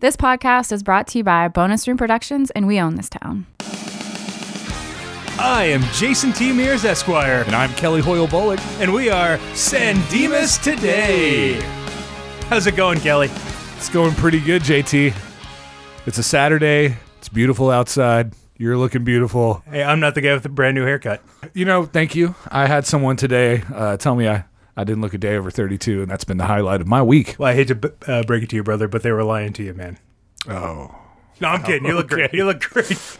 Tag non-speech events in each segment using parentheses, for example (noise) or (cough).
This podcast is brought to you by Bonus Room Productions, and we own this town. I am Jason T. Mears, Esquire, And I'm Kelly Hoyle Bullock. and we are San Dimas Today. How's it going, Kelly? It's going pretty good, JT. It's a Saturday. It's beautiful outside. You're looking beautiful. Hey, I'm not the guy with the brand new haircut. You know, thank you. I had someone today uh, tell me I, I didn't look a day over 32, and that's been the highlight of my week. Well, I hate to b- uh, break it to you, brother, but they were lying to you, man. Oh. No, I'm kidding. You look great. You look great. (laughs)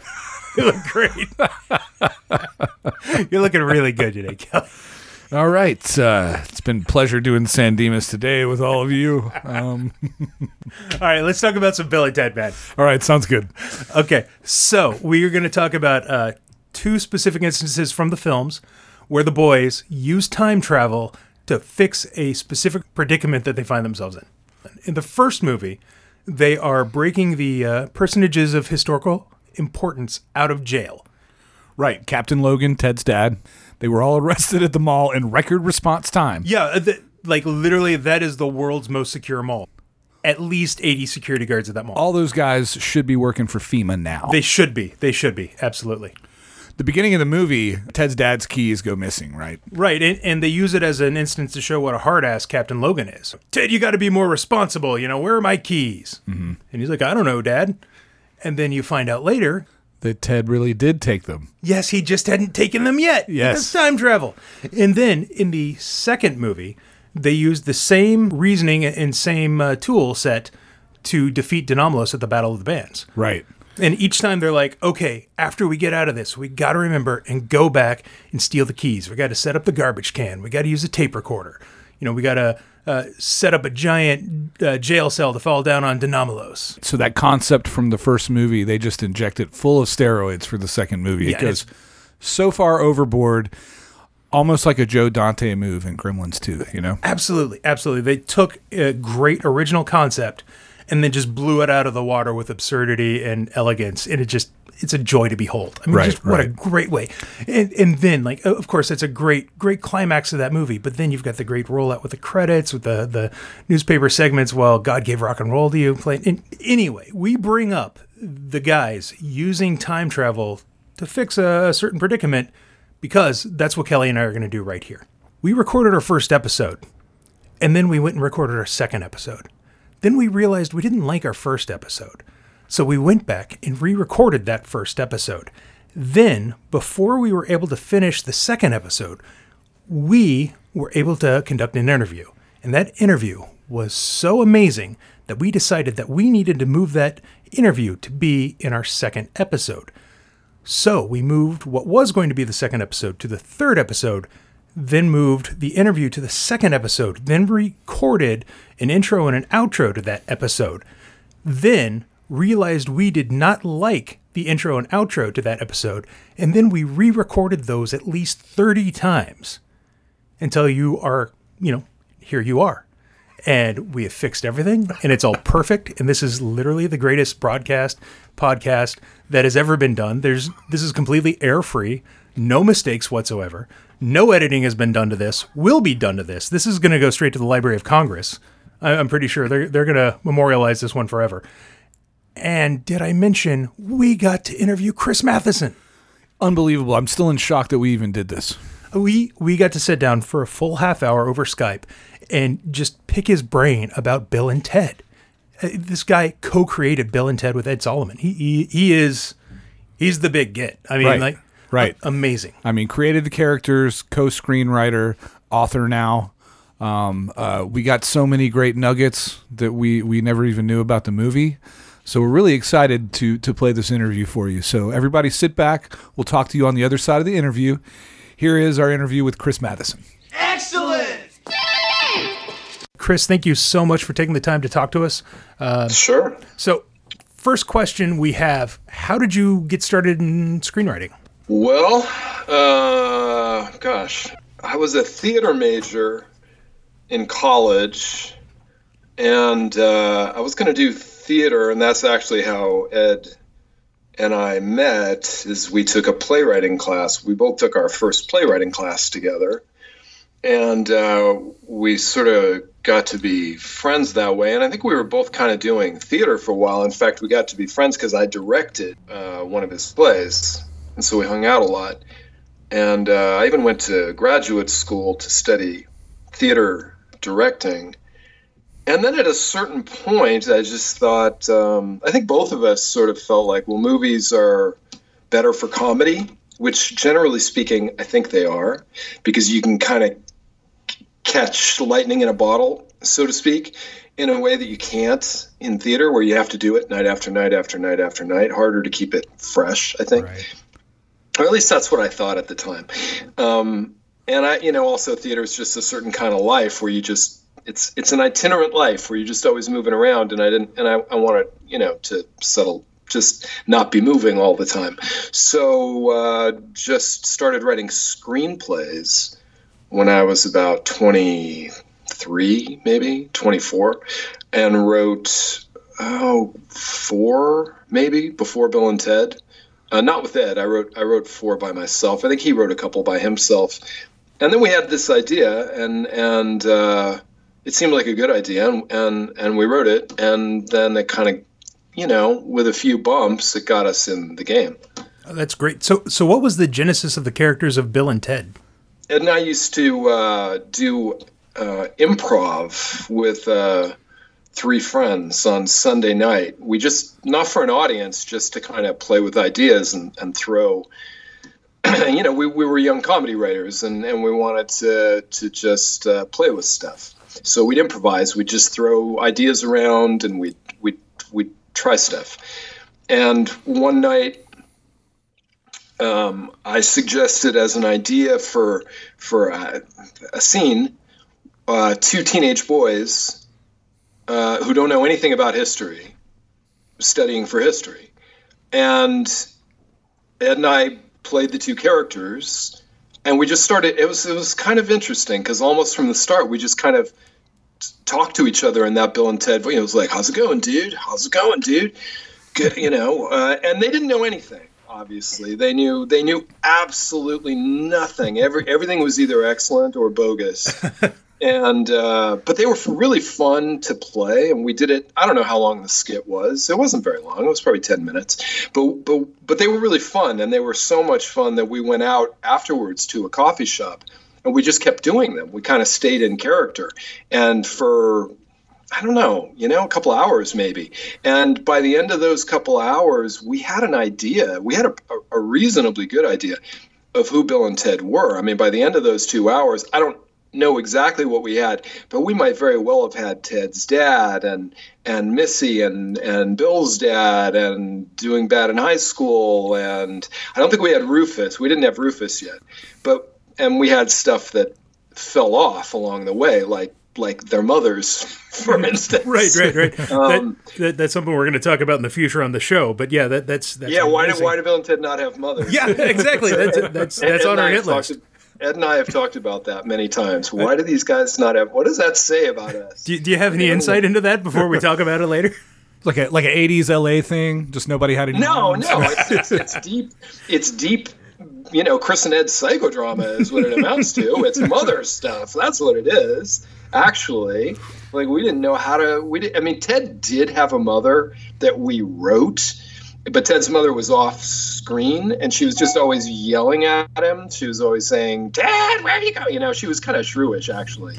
you look great. (laughs) You're looking really good today, (laughs) Kelly. All right. Uh, it's been a pleasure doing San Dimas today with all of you. Um, All right, let's talk about some Billy Ted, man. all right. Sounds good. Okay, so we are going to talk about uh, two specific instances from the films where the boys use time travel to fix a specific predicament that they find themselves in. In the first movie, they are breaking the uh, personages of historical importance out of jail. Right. Captain Logan, Ted's dad, they were all arrested at the mall in record response time. Yeah, uh, th- like literally, that is the world's most secure mall. At least 80 security guards at that mall. All those guys should be working for FEMA now. They should be. They should be. Absolutely. The beginning of the movie, Ted's dad's keys go missing, right? Right, and, and they use it as an instance to show what a hard ass Captain Logan is. Ted, you got to be more responsible. You know, where are my keys? Mm-hmm. And he's like, I don't know, Dad. And then you find out later, That Ted really did take them. yes, he just hadn't taken them yet. Yes. It's time travel. And then in the second movie, they used the same reasoning and same uh, tool set to defeat De Nomolos at the Battle of the Bands. Right. And each time they're like, okay, after we get out of this, we got to remember and go back and steal the keys. We got to set up the garbage can. We got to use a tape recorder. You know, we got to uh, set up a giant uh, jail cell to fall down on De Nomolos. So that concept from the first movie, they just inject it full of steroids for the second movie. Yeah, it goes so far overboard, almost like a Joe Dante move in Gremlins 2, you know? Absolutely, absolutely. They took a great original concept and then just blew it out of the water with absurdity and elegance, and it just it's a joy to behold. I mean, Right, just what a great way. And and then like of course it's a great great climax of that movie, but then you've got the great rollout with the credits with the the newspaper segments. Well, God gave rock and roll to you. Playing and anyway, we bring up the guys using time travel to fix a, a certain predicament because that's what Kelly and I are going to do right here. We recorded our first episode and then we went and recorded our second episode. Then we realized we didn't like our first episode. So we went back and re recorded that first episode. Then, before we were able to finish the second episode, we were able to conduct an interview. And that interview was so amazing that we decided that we needed to move that interview to be in our second episode. So we moved what was going to be the second episode to the third episode, then moved the interview to the second episode, then recorded an intro and an outro to that episode, then realized we did not like the intro and outro to that episode, and then we re recorded those at least 30 times until you are, you know, here you are. And we have fixed everything and it's all perfect. And this is literally the greatest broadcast podcast that has ever been done. There's this is completely air free, no mistakes whatsoever. No editing has been done to this, will be done to this. This is going to go straight to the Library of Congress. I- I'm pretty sure they're, they're going to memorialize this one forever. And did I mention we got to interview Chris Matheson? Unbelievable. I'm still in shock that we even did this. we we got to sit down for a full half hour over Skype and just pick his brain about Bill and Ted. Uh, This guy co-created Bill and Ted with Ed Solomon. He he, he is he's the big get. I mean, Right, like right. a- amazing. I mean, created the characters, co screenwriter, author now. Um, uh, we got so many great nuggets that we, we never even knew about the movie. So we're really excited to to play this interview for you. So everybody sit back. We'll talk to you on the other side of the interview. Here is our interview with Chris Matheson. Excellent! Chris, thank you so much for taking the time to talk to us. Sure. So, first question we have: How did you get started in screenwriting? Well, uh, gosh, I was a theater major in college, and uh, I was going to do theater, and that's actually how Ed and I met. Is we took a playwriting class. We both took our first playwriting class together, and uh, we sort of got to be friends that way. And I think we were both kind of doing theater for a while. In fact, we got to be friends because I directed uh, one of his plays, and so we hung out a lot. And uh, I even went to graduate school to study theater directing. And then at a certain point, I just thought, um, I think both of us sort of felt like, well, movies are better for comedy, which generally speaking, I think they are, because you can kind of catch lightning in a bottle, so to speak, in a way that you can't in theater, where you have to do it night after night after night after night. Harder to keep it fresh, I think. Right. Or at least that's what I thought at the time. Um, and I, you know, also theater is just a certain kind of life where you just it's it's an itinerant life where you're just always moving around. And I didn't, and I, I wanted, you know, to settle just not be moving all the time. So uh, just started writing screenplays when I was about 23, maybe 24, and wrote oh four maybe before Bill and Ted. Uh, not with Ed. I wrote I wrote four by myself. I think he wrote a couple by himself. And then we had this idea, and and uh, it seemed like a good idea, and, and and we wrote it, and then it kind of, you know, with a few bumps, it got us in the game. Oh, that's great. So, so what was the genesis of the characters of Bill and Ted? Ed and I used to uh, do uh, improv with uh, three friends on Sunday night. We just, not for an audience, just to kind of play with ideas and, and throw. (clears throat) you know, we, we were young comedy writers and, and we wanted to, to just uh, play with stuff. So we'd improvise, we'd just throw ideas around and we'd, we'd, we'd try stuff. And one night, um, I suggested as an idea for for a, a scene uh, two teenage boys uh, who don't know anything about history studying for history, and Ed and I played the two characters, and we just started. It was it was kind of interesting because almost from the start we just kind of talked to each other in that Bill and Ted. You know, it was like, "How's it going, dude? How's it going, dude?" Good, you know, uh, and they didn't know anything obviously they knew they knew absolutely nothing every everything was either excellent or bogus (laughs) and uh, but they were really fun to play and we did it i don't know how long the skit was it wasn't very long it was probably 10 minutes but but but they were really fun and they were so much fun that we went out afterwards to a coffee shop and we just kept doing them we kind of stayed in character and for I don't know, you know, a couple hours maybe. And by the end of those couple hours, we had an idea. We had a, a, reasonably good idea of who Bill and Ted were. I mean, by the end of those two hours, I don't know exactly what we had, but we might very well have had Ted's dad and and Missy and and Bill's dad and doing bad in high school. And I don't think we had Rufus. We didn't have Rufus yet, but and we had stuff that fell off along the way, like like their mothers, (laughs) for instance. right, right, right. (laughs) Um, that, that, that's something we're going to talk about in the future on the show. But yeah, that, that's, that's yeah. Why did why did Bill and Ted not have mothers? yeah, exactly. That's that's (laughs) that's on our hit list. Ed and I have talked about that many times. Why uh, do these guys not have? What does that say about us? Do, do you have any insight into that before we talk about it later? (laughs) Like a like an '80s LA thing. Just nobody had any. No, no. It's, it's, (laughs) it's deep. It's deep you know, Chris and Ed's psychodrama is what it amounts to. It's mother stuff. That's what it is actually like we didn't know how to we did, i mean ted did have a mother that we wrote but ted's mother was off screen and she was just always yelling at him she was always saying dad where are you going you know she was kind of shrewish actually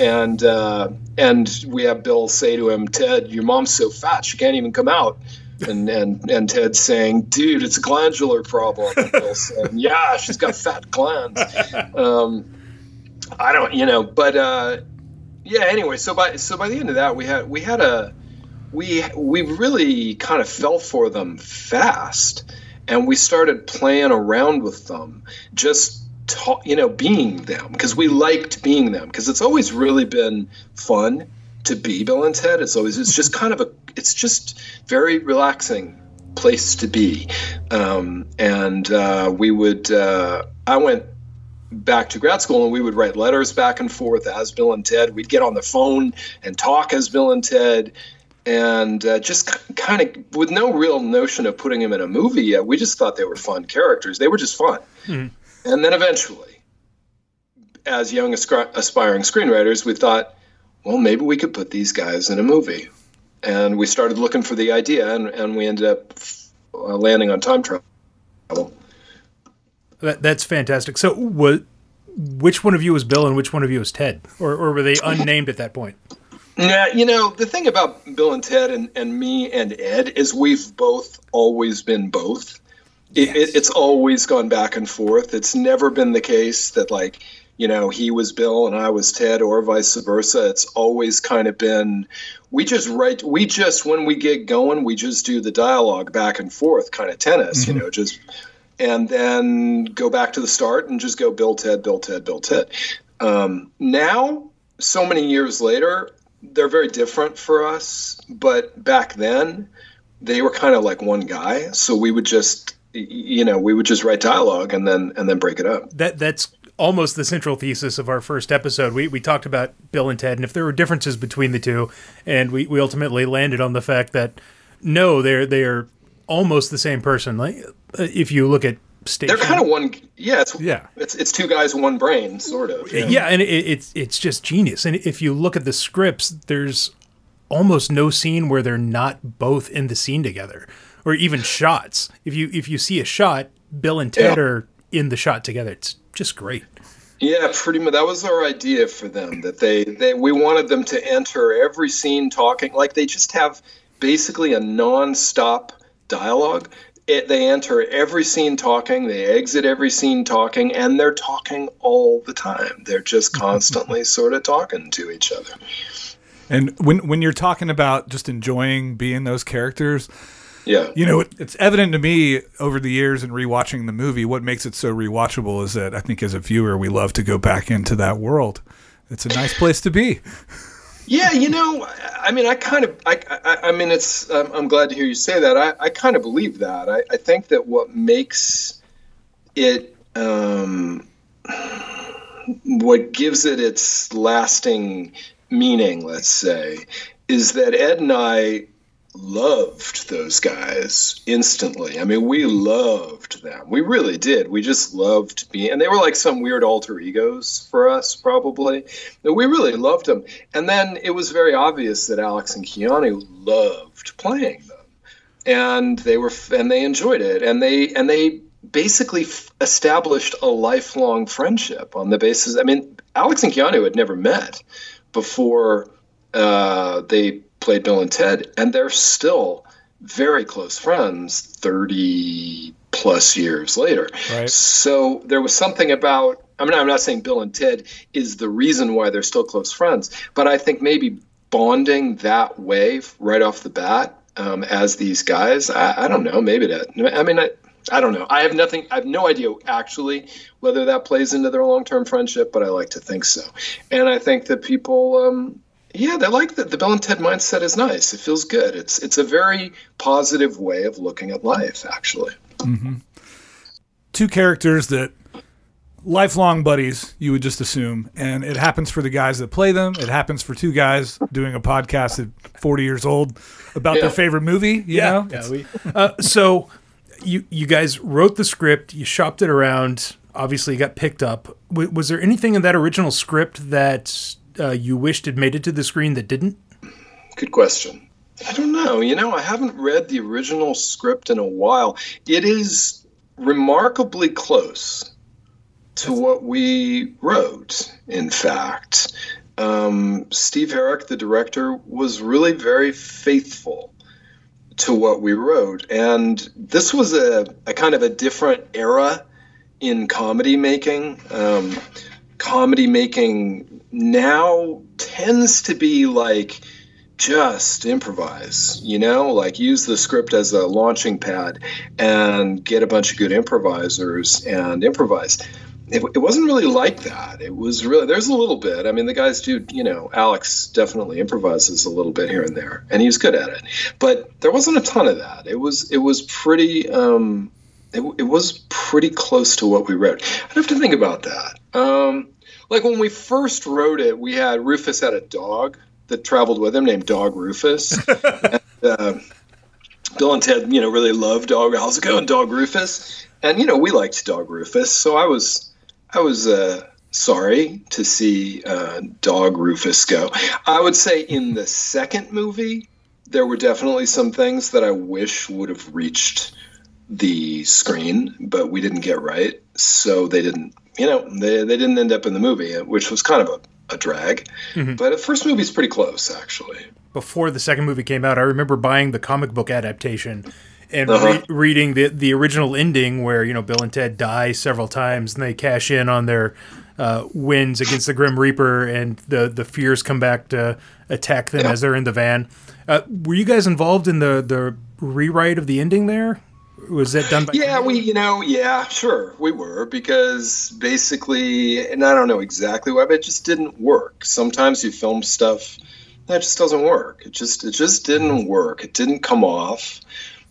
and uh, and we have bill say to him ted your mom's so fat she can't even come out and and and Ted saying, "Dude, it's a glandular problem." And Bill (laughs) saying, "Yeah, she's got fat glands." Um, I don't, you know, but uh, yeah. Anyway, so by so by the end of that, we had we had a we we really kind of fell for them fast, and we started playing around with them, just ta- you know, being them because we liked being them because it's always really been fun to be Bill and Ted. It's always it's just kind of a it's just very relaxing place to be, um, and uh, we would uh, I went back to grad school and we would write letters back and forth as Bill and Ted. We'd get on the phone and talk as Bill and Ted. And uh, just kind of with no real notion of putting them in a movie yet, we just thought they were fun characters. They were just fun. Mm-hmm. And then eventually, as young ascri- aspiring screenwriters, we thought, well, maybe we could put these guys in a movie. And we started looking for the idea, and, and we ended up uh, landing on time travel. That, that's fantastic. So, what, which one of you was Bill and which one of you was Ted? Or, or were they (laughs) unnamed at that point? Yeah, you know, the thing about Bill and Ted and, and me and Ed is we've both always been both. It, Yes. it, it's always gone back and forth. It's never been the case that, like, you know, he was Bill and I was Ted or vice versa. It's always kind of been, we just write, we just, when we get going, we just do the dialogue back and forth, kind of tennis, you know, just, and then go back to the start and just go Bill, Ted, Bill, Ted, Bill, Ted. Um, now, so many years later, they're very different for us. But back then, they were kind of like one guy. So we would just, you know, we would just write dialogue and then and then break it up. That that's almost the central thesis of our first episode. We we talked about Bill and Ted, and if there were differences between the two, and we, we ultimately landed on the fact that no, they're they are almost the same person. Like uh, if you look at station, They're kind of one. Yeah, it's Yeah. It's it's two guys, one brain, sort of. yeah, and it, it's it's just genius. And if you look at the scripts, there's almost no scene where they're not both in the scene together, or even shots. If you if you see a shot, Bill and Ted Yeah. are in the shot together. It's just great. Yeah, pretty much. That was our idea for them. That they, they we wanted them to enter every scene talking like they just have basically a non-stop dialogue. It, they enter every scene talking. They exit every scene talking, and they're talking all the time. They're just (laughs) constantly sort of talking to each other. And when when you're talking about just enjoying being those characters, Yeah. you know, it, it's evident to me over the years in rewatching the movie what makes it so rewatchable is that I think as a viewer we love to go back into that world. It's a nice place to be. (laughs) Yeah, you know, I mean, I kind of, I, I, I mean, it's. I'm, I'm glad to hear you say that. I, I kind of believe that. I, I think that what makes it, um, what gives it its lasting meaning, let's say, is that Ed and I loved those guys instantly. I mean, we loved them. We really did. We just loved being, and they were like some weird alter egos for us, probably. But we really loved them. And then it was very obvious that Alex and Keanu loved playing them, and they were, and they enjoyed it, and they, and they basically f- established a lifelong friendship on the basis. I mean, Alex and Keanu had never met before uh, they played Bill and Ted, and they're still very close friends 30 plus years later. Right. So there was something about, I mean, I'm not saying Bill and Ted is the reason why they're still close friends, but I think maybe bonding that way right off the bat um, as these guys, I, I don't know, maybe that, I mean, I, I don't know. I have nothing. I have no idea actually whether that plays into their long-term friendship, but I like to think so. And I think that people, um, yeah, they like that. The Bill and Ted mindset is nice. It feels good. It's it's a very positive way of looking at life, actually. Two characters that lifelong buddies, you would just assume, and it happens for the guys that play them. It happens for two guys doing a podcast at 40 years old about Yeah. their favorite movie, you know? yeah. We, uh, so you you guys wrote the script, you shopped it around. Obviously, it got picked up. W- was there anything in that original script that uh, you wished had made it to the screen that didn't? Good question. I don't know. You know, I haven't read the original script in a while. It is remarkably close to what we wrote, in fact. Um, Steve Herek, the director, was really very faithful to what we wrote. And this was a, a kind of a different era in comedy making. Um, comedy making now tends to be like just improvise, you know, like use the script as a launching pad and get a bunch of good improvisers and improvise. It, it wasn't really like that. It was really, there's a little bit. I mean, the guys do, you know, Alex definitely improvises a little bit here and there, and he's good at it. But there wasn't a ton of that. It was, it was pretty, um, it, it was pretty close to what we wrote. I'd have to think about that. Um, like when we first wrote it, we had Rufus had a dog that traveled with him named Dog Rufus. (laughs) and, uh, Bill and Ted, you know, really loved Dog. How's it going, Dog Rufus? And you know, we liked Dog Rufus, so I was, I was, uh, sorry to see uh, Dog Rufus go. I would say in the second movie, there were definitely some things that I wish would have reached the screen, but we didn't get right. So they didn't, you know, they, they didn't end up in the movie, which was kind of a, a drag. Mm-hmm. But the first movie's pretty close, actually. Before the second movie came out, I remember buying the comic book adaptation and uh-huh. re- reading the the original ending where you know Bill and Ted die several times and they cash in on their uh, wins against the Grim Reaper and the the fears come back to attack them yeah. as they're in the van. Uh, were you guys involved in the the rewrite of the ending there? Was that done by? Yeah, we you know yeah sure we were because basically and I don't know exactly why but it just didn't work. Sometimes you film stuff that just doesn't work. It just it just didn't mm-hmm. work. It didn't come off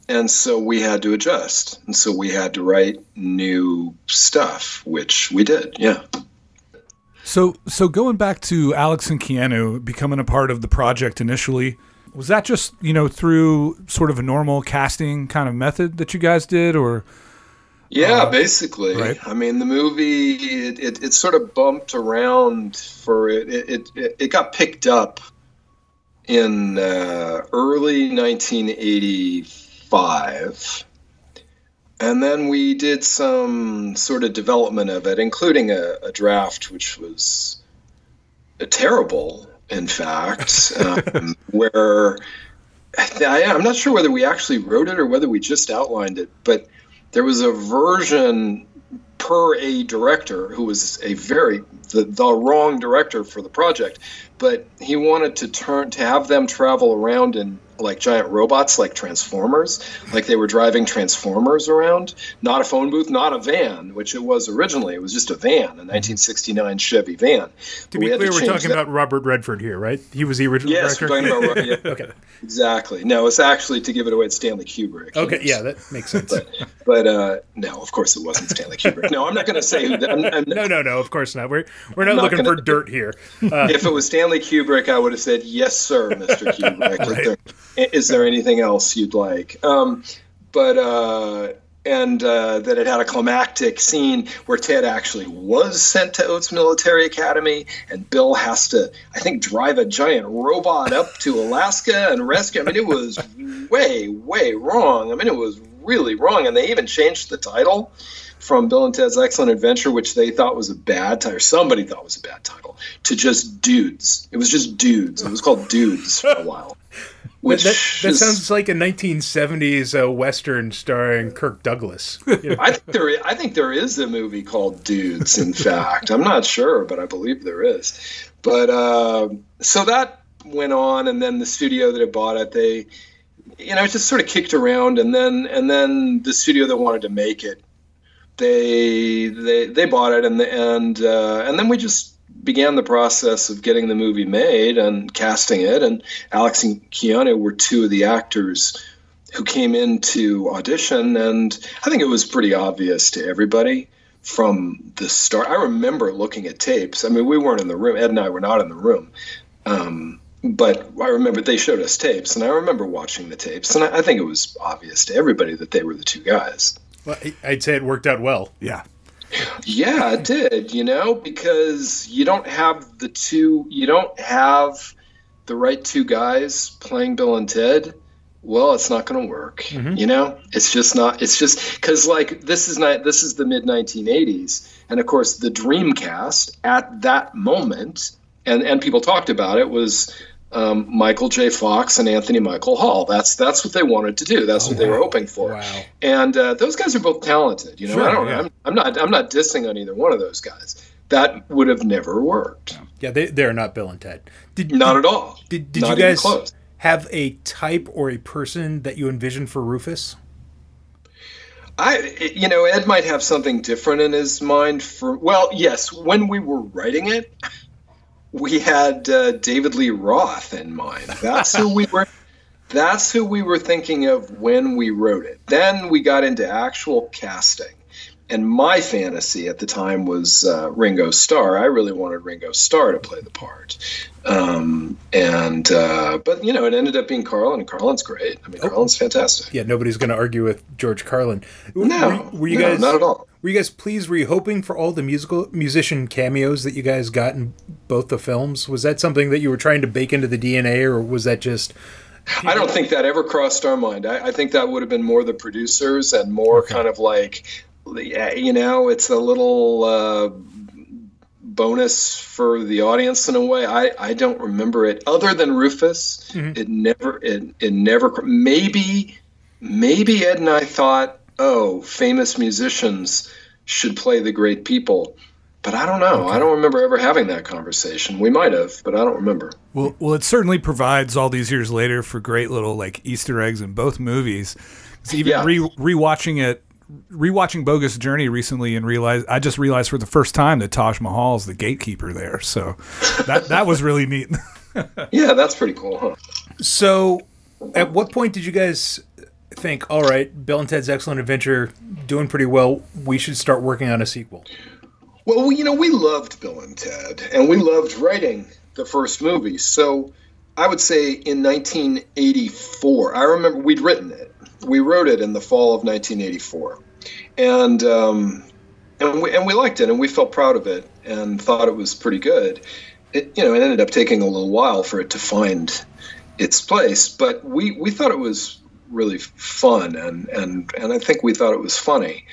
and so we had to adjust and so we had to write new stuff which we did yeah so so going back to alex and keanu becoming a part of the project initially was that just you know through sort of a normal casting kind of method that you guys did or yeah uh, basically right? i mean the movie it, it, it, sort of bumped around for it it, it, it got picked up in uh, early 1985. And then we did some sort of development of it, including a, a draft which was terrible, in fact, um, (laughs) where I, I'm not sure whether we actually wrote it or whether we just outlined it, but there was a version per a director who was a very the, the wrong director for the project but he wanted to turn to have them travel around in like giant robots like transformers like they were driving transformers around not a phone booth not a van which it was originally. It was just a van a 1969 chevy van. To be clear to we're talking that. about robert redford here right? He was the original yes director? we're talking about yeah, (laughs) okay. Exactly. No it's actually to give it away it's stanley kubrick. Okay yeah that makes sense. but, but uh, no of course it wasn't stanley kubrick. No i'm not going to say who I'm, I'm, (laughs) no no no of course not. We're, we're not, not looking gonna, for dirt here. Uh, (laughs) if it was stanley kubrick i would have said yes sir mr kubrick. Right (laughs) is there anything else you'd like? Um, but uh, and uh, that it had a climactic scene where Ted actually was sent to Oates Military Academy, and Bill has to, I think, drive a giant robot up to Alaska and rescue. I mean, it was (laughs) way, way wrong. I mean, it was really wrong, and they even changed the title from Bill and Ted's Excellent Adventure, which they thought was a bad title, somebody thought was a bad title, to just Dudes. It was just Dudes. It was called Dudes for a while. Which that, that, is, sounds like a 1970s uh, western starring Kirk Douglas. You know? I think there, is, I think there is a movie called Dudes. In (laughs) fact, I'm not sure, but I believe there is. But uh, so that went on, and then the studio that had bought it, they, you know, it just sort of kicked around, and then and then the studio that wanted to make it, they they they bought it, and the, and uh, and then we just began the process of getting the movie made and casting it. And Alex and Keanu were two of the actors who came in to audition. And I think it was pretty obvious to everybody from the start. I remember looking at tapes. I mean, we weren't in the room. Ed and I were not in the room. Um, but I remember they showed us tapes, and I remember watching the tapes, and I, I think it was obvious to everybody that they were the two guys. Well, I'd say it worked out well. Yeah. Yeah, it did, you know, because you don't have the two, you don't have the right two guys playing Bill and Ted. Well, it's not going to work. Mm-hmm. You know, it's just not, it's just because like this is not, this is the mid 1980s. And of course, the Dreamcast at that moment, and, and people talked about it, was um, Michael J. Fox and Anthony Michael Hall. That's that's what they wanted to do. That's oh, what wow. they were hoping for. Wow. And uh, those guys are both talented. You know, sure, I don't. Yeah. I'm, I'm, not. I'm not dissing on either one of those guys. That would have never worked. Yeah, they they're not Bill and Ted. Did, not did, at all. Did Did not you guys have a type or a person that you envisioned for Rufus? I, you know, Ed might have something different in his mind for. Well, yes, when we were writing it we had uh, David Lee Roth in mind. That's who we were. That's who we were thinking of when we wrote it. Then we got into actual casting, And my fantasy at the time was uh, Ringo Starr. I really wanted Ringo Starr to play the part. Um, and uh, but you know, it ended up being Carlin, and Carlin's great. I mean, Carlin's fantastic. Yeah, nobody's going to argue with George Carlin. No, were, were you no, guys not at all. Were you guys pleased? Were you hoping for all the musical musician cameos that you guys got in both the films? Was that something that you were trying to bake into the DNA, or was that just? I don't think that ever crossed our mind. I, I think that would have been more the producers and more kind of like, you know, it's a little uh, bonus for the audience in a way. I, I don't remember it other than Rufus. It never it it never maybe maybe Ed and I thought, oh, famous musicians should play the great people. But I don't know. I don't remember ever having that conversation. We might have, but I don't remember. Well, well, it certainly provides all these years later for great little like Easter eggs in both movies. even Yeah. re rewatching it, rewatching Bogus Journey recently, and realized I just realized for the first time that Taj Mahal is the gatekeeper there. So that that was really neat. (laughs) Yeah, that's pretty cool, huh? So, at what point did you guys think, all right, Bill and Ted's Excellent Adventure doing pretty well? We should start working on a sequel. Well, we, you know, we loved Bill and Ted, and we loved writing the first movie. So I would say in 1984, I remember we'd written it. We wrote it in the fall of 1984, and um, and we and we liked it, and we felt proud of it, and thought it was pretty good. It you know it ended up taking a little while for it to find its place, but we we thought it was really fun, and and and I think we thought it was funny.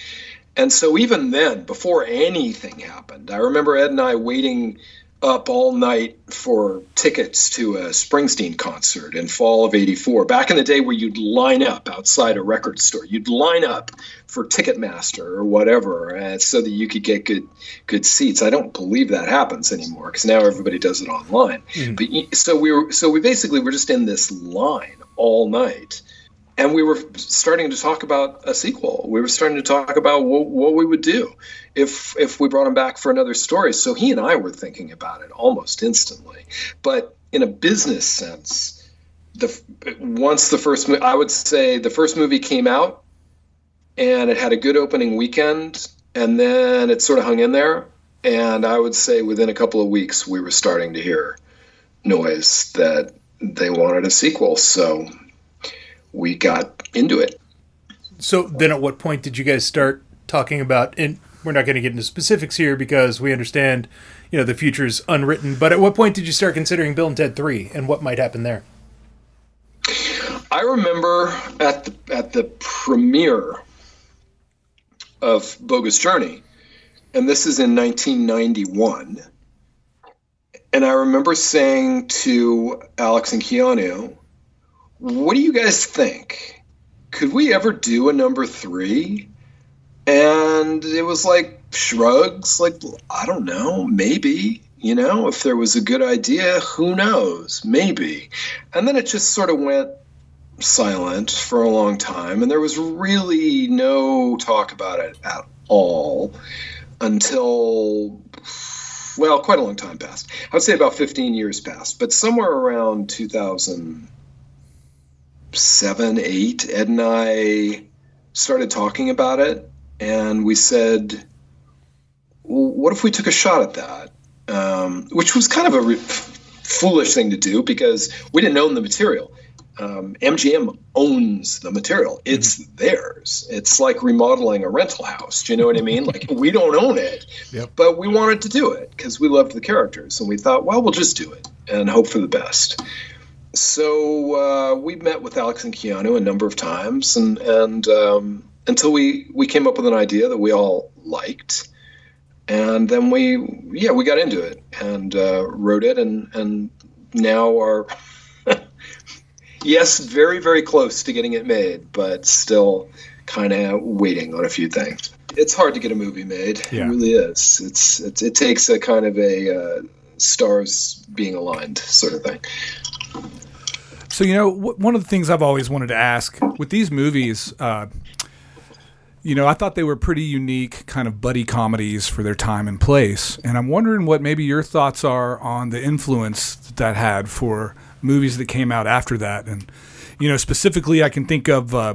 And so even then, before anything happened, I remember Ed and I waiting up all night for tickets to a Springsteen concert in fall of 84. Back in the day where you'd line up outside a record store. You'd line up for Ticketmaster or whatever uh, so that you could get good good seats. I don't believe that happens anymore because now everybody does it online. But so we were so we basically were just in this line all night and we were starting to talk about a sequel. We were starting to talk about what, what we would do if if we brought him back for another story. So he and I were thinking about it almost instantly. But in a business sense, the once the first I would say the first movie came out and it had a good opening weekend and then it sort of hung in there and I would say within a couple of weeks we were starting to hear noise that they wanted a sequel. So we got into it. So then, at what point did you guys start talking about? And we're not going to get into specifics here because we understand, you know, the future is unwritten. But at what point did you start considering Bill and Ted Three and what might happen there? I remember at the at the premiere of Bogus Journey, and this is in 1991. And I remember saying to Alex and Keanu, "What do you guys think? Could we ever do a number three? And it was like shrugs, like I don't know, maybe. You know, if there was a good idea, who knows, maybe. And then it just sort of went silent for a long time, and there was really no talk about it at all until, well, quite a long time passed. I would say about 15 years passed, but somewhere around 2007, 8, Ed and I started talking about it, and we said, well, what if we took a shot at that? Um, which was kind of a re- foolish thing to do because we didn't own the material um, MGM owns the material. It's theirs. It's like remodeling a rental house. Do you know what I mean? (laughs) Like we don't own it, Yep. but we wanted to do it because we loved the characters, and we thought, well, we'll just do it and hope for the best. So uh, we met with Alex and Keanu a number of times, and and um, until we we came up with an idea that we all liked, and then we yeah we got into it and uh, wrote it, and and now are (laughs) yes, very, very close to getting it made, but still kind of waiting on a few things. It's hard to get a movie made. Yeah. It really is. It's, it's it takes a kind of a uh, stars being aligned sort of thing. So you know, w- one of the things I've always wanted to ask with these movies, uh, you know, I thought they were pretty unique, kind of buddy comedies for their time and place, and I'm wondering what maybe your thoughts are on the influence that, that had for movies that came out after that, and you know, specifically, I can think of. Uh,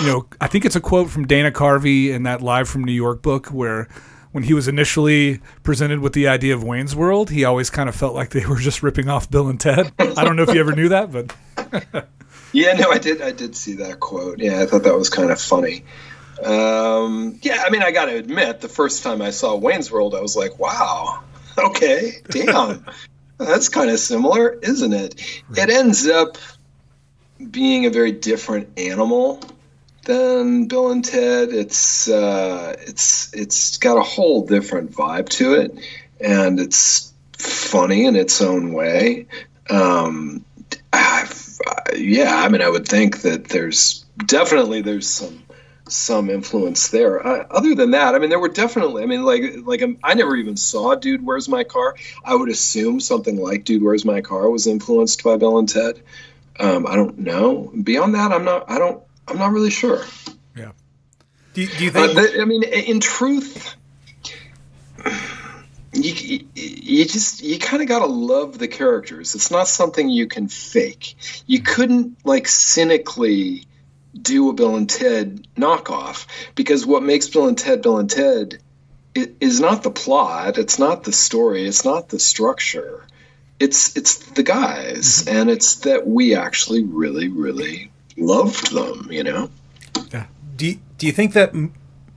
you know, I think it's a quote from Dana Carvey in that Live from New York book where when he was initially presented with the idea of Wayne's World, he always kind of felt like they were just ripping off Bill and Ted. I don't know if you ever knew that, but (laughs) Yeah, no, I did. I did see that quote. Yeah, I thought that was kind of funny. Um, yeah, I mean, I got to admit, the first time I saw Wayne's World, I was like, "Wow, (laughs) okay, damn, (laughs) that's kind of similar, isn't it?" It ends up being a very different animal than Bill and Ted. It's uh, it's it's got a whole different vibe to it, and it's funny in its own way. Um, uh, yeah, I mean, I would think that there's definitely there's some some influence there. Uh, other than that, I mean, there were definitely. I mean, like like um, I never even saw Dude, Where's My Car? I would assume something like Dude, Where's My Car was influenced by Bill and Ted. Um, I don't know. Beyond that, I'm not. I don't. I'm not really sure. yeah. Do, do you Uh, think? the- I mean, in truth, you, you, you just you kind of gotta love the characters. It's not something you can fake. You couldn't like cynically do a Bill and Ted knockoff because what makes Bill and Ted Bill and Ted is not the plot. It's not the story. It's not the structure. It's it's the guys, and it's that we actually really really loved them. You know. Yeah. Do you, do you think that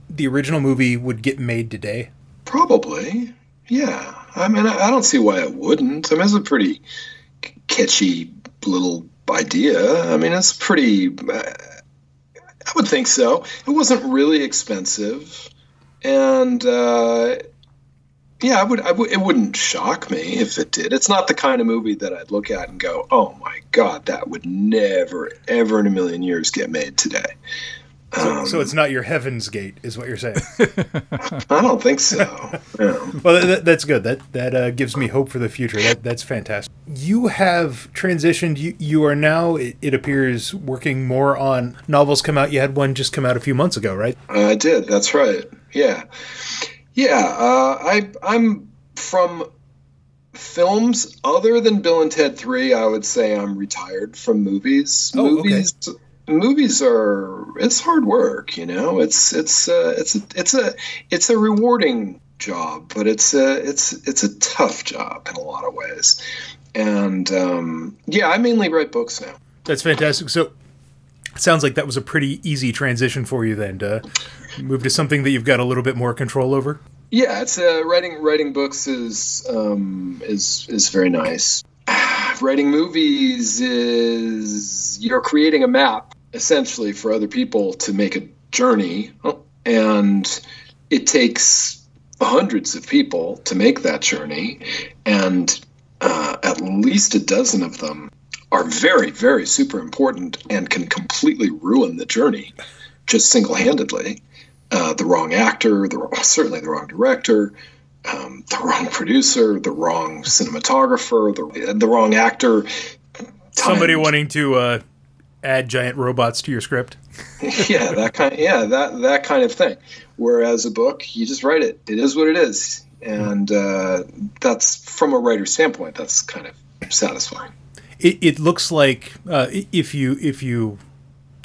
the original movie would get made today? Probably. Yeah. I mean, I, I don't see why it wouldn't. I mean, it's a pretty catchy little idea. I mean, it's pretty. Uh, I would think so. It wasn't really expensive, and uh, yeah, I would. I would. It wouldn't shock me if it did. It's not the kind of movie that I'd look at and go, "Oh my god, that would never, ever in a million years get made today." So, so it's not your Heaven's Gate, is what you're saying. (laughs) I don't think so. (laughs) Yeah. well, that, that's good. That that uh, gives me hope for the future. That that's fantastic. You have transitioned. You you are now, it, it appears, working more on novels. Come out. You had one just come out a few months ago, right? I did. That's right. Yeah, yeah. Uh, I I'm from films other than Bill and Ted Three. I would say I'm retired from movies. Oh, okay. movies. Movies are it's hard work, you know. It's it's uh, it's a, it's a it's a rewarding job, but it's a it's it's a tough job in a lot of ways. And um, yeah, I mainly write books now. That's fantastic. So, it sounds like that was a pretty easy transition for you then to move to something that you've got a little bit more control over. Yeah, it's uh, writing writing books is um, is is very nice. (sighs) writing movies is you're creating a map essentially for other people to make a journey, and it takes hundreds of people to make that journey, and uh, at least a dozen of them are very very super important and can completely ruin the journey just single-handedly uh, the wrong actor, the wrong, (laughs) certainly the wrong director, um, the wrong producer, the wrong cinematographer, the, the wrong actor. Somebody wanting to uh, add giant robots to your script. (laughs) yeah, that kind, yeah, that that kind of thing. Whereas a book, you just write it. It is what it is, and uh, that's from a writer's standpoint. That's kind of satisfying. It, it looks like uh, if you if you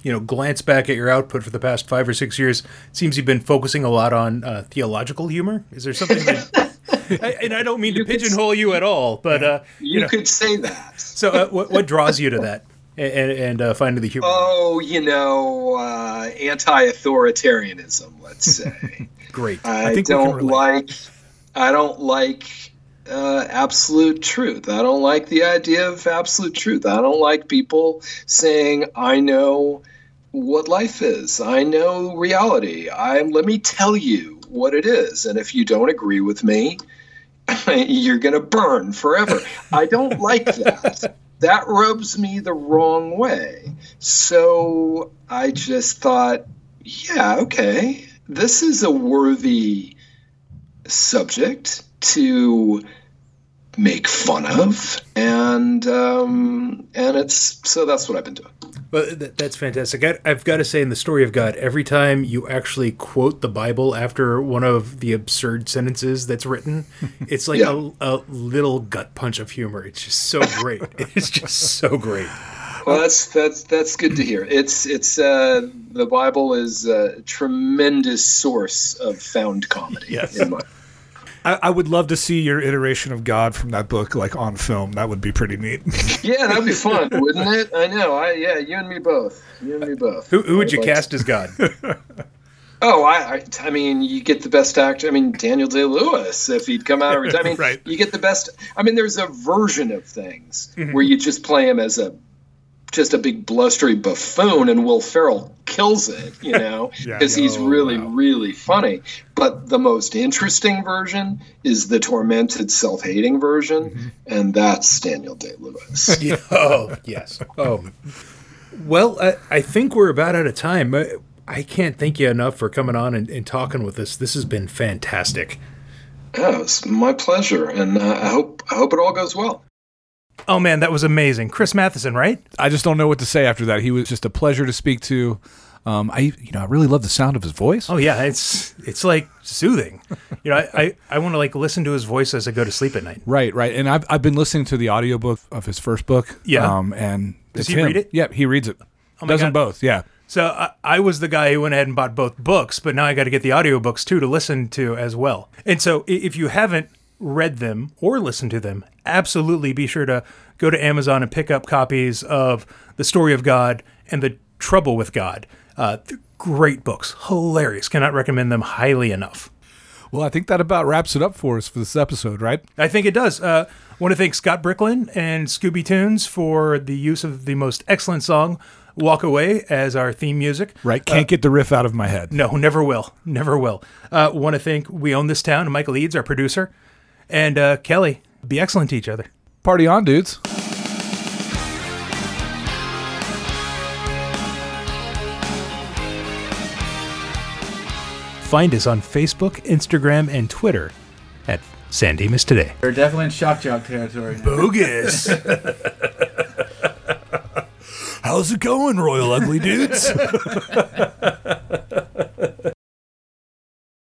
you know glance back at your output for the past five or six years, it seems you've been focusing a lot on uh, theological humor. Is there something that? (laughs) I, and I don't mean to You could s- pigeonhole you at all, but uh, You, you know, could say that. so uh, what, what draws you to that and, and, and uh, finding the humor? Oh, you know, uh, anti-authoritarianism. Let's (laughs) say. Great. I, think don't like. I don't like uh, absolute truth. I don't like the idea of absolute truth. I don't like people saying, "I know what life is. I know reality. I let me tell you what it is, and if you don't agree with me, (laughs) you're going to burn forever." (laughs) I don't like that. That rubs me the wrong way. So I just thought, yeah, okay, this is a worthy subject to make fun of, and um, and it's so that's what I've been doing. But th- that's fantastic. I, I've got to say, in the story of God, every time you actually quote the Bible after one of the absurd sentences that's written, (laughs) it's like Yeah. a, a little gut punch of humor. It's just so great. (laughs) it's just so great. Well, that's that's that's good to hear. It's it's uh, the Bible is a tremendous source of found comedy. Yes. in my- I, I would love to see your iteration of God from that book, like on film. That would be pretty neat. (laughs) yeah, that'd be fun, wouldn't it? I know. I yeah, you and me both. You and me both. Who, who would you I'd like cast as God? (laughs) (laughs) Oh, I, I, I mean, you get the best actor. I mean, Daniel Day Lewis, if he'd come out every time. I mean, Right. you get the best. I mean, there's a version of things mm-hmm. where you just play him as a just a big blustery buffoon, and Will Ferrell kills it, you (laughs) know, Yeah. because he's Oh, really, wow. really funny. But the most interesting version is the tormented, self-hating version, and that's Daniel Day Lewis. (laughs) Yeah, oh, yes. Oh. Well, I, I think we're about out of time. I, I can't thank you enough for coming on and, and talking with us. This has been fantastic. yeah, it's my pleasure, and uh, I hope I hope it all goes well. Oh, man, that was amazing. Chris Matheson, right? I just don't know what to say after that. He was just a pleasure to speak to. Um, I, you know, I really love the sound of his voice. Oh, yeah, it's it's like soothing. You know, I, I, I want to like listen to his voice as I go to sleep at night. Right, right. And I've, I've been listening to the audiobook of his first book. Yeah. Um, and Does he him. read it? Yep, he reads it. my Does them both, yeah. So I, I was the guy who went ahead and bought both books, but now I got to get the audiobooks too to listen to as well. And so if you haven't read them or listened to them, absolutely be sure to go to Amazon and pick up copies of The Story of God and The Trouble with God. Uh, they're great books, hilarious. Cannot recommend them highly enough. Well, I think that about wraps it up for us for this episode, right? I think it does. Uh, want to thank Scott Bricklin and Scooby Tunes for the use of the most excellent song, Walk Away, as our theme music. Right. Can't get the riff out of my head. No, never will. Never will. Uh, want to thank We Own This Town and Michael Eads, our producer. And uh, Kelly, be excellent to each other. Party on, dudes. Find us on Facebook, Instagram, and Twitter at San Dimas Today. We're definitely in shock jock territory. now. Bogus. (laughs) How's it going, Royal Ugly Dudes? (laughs)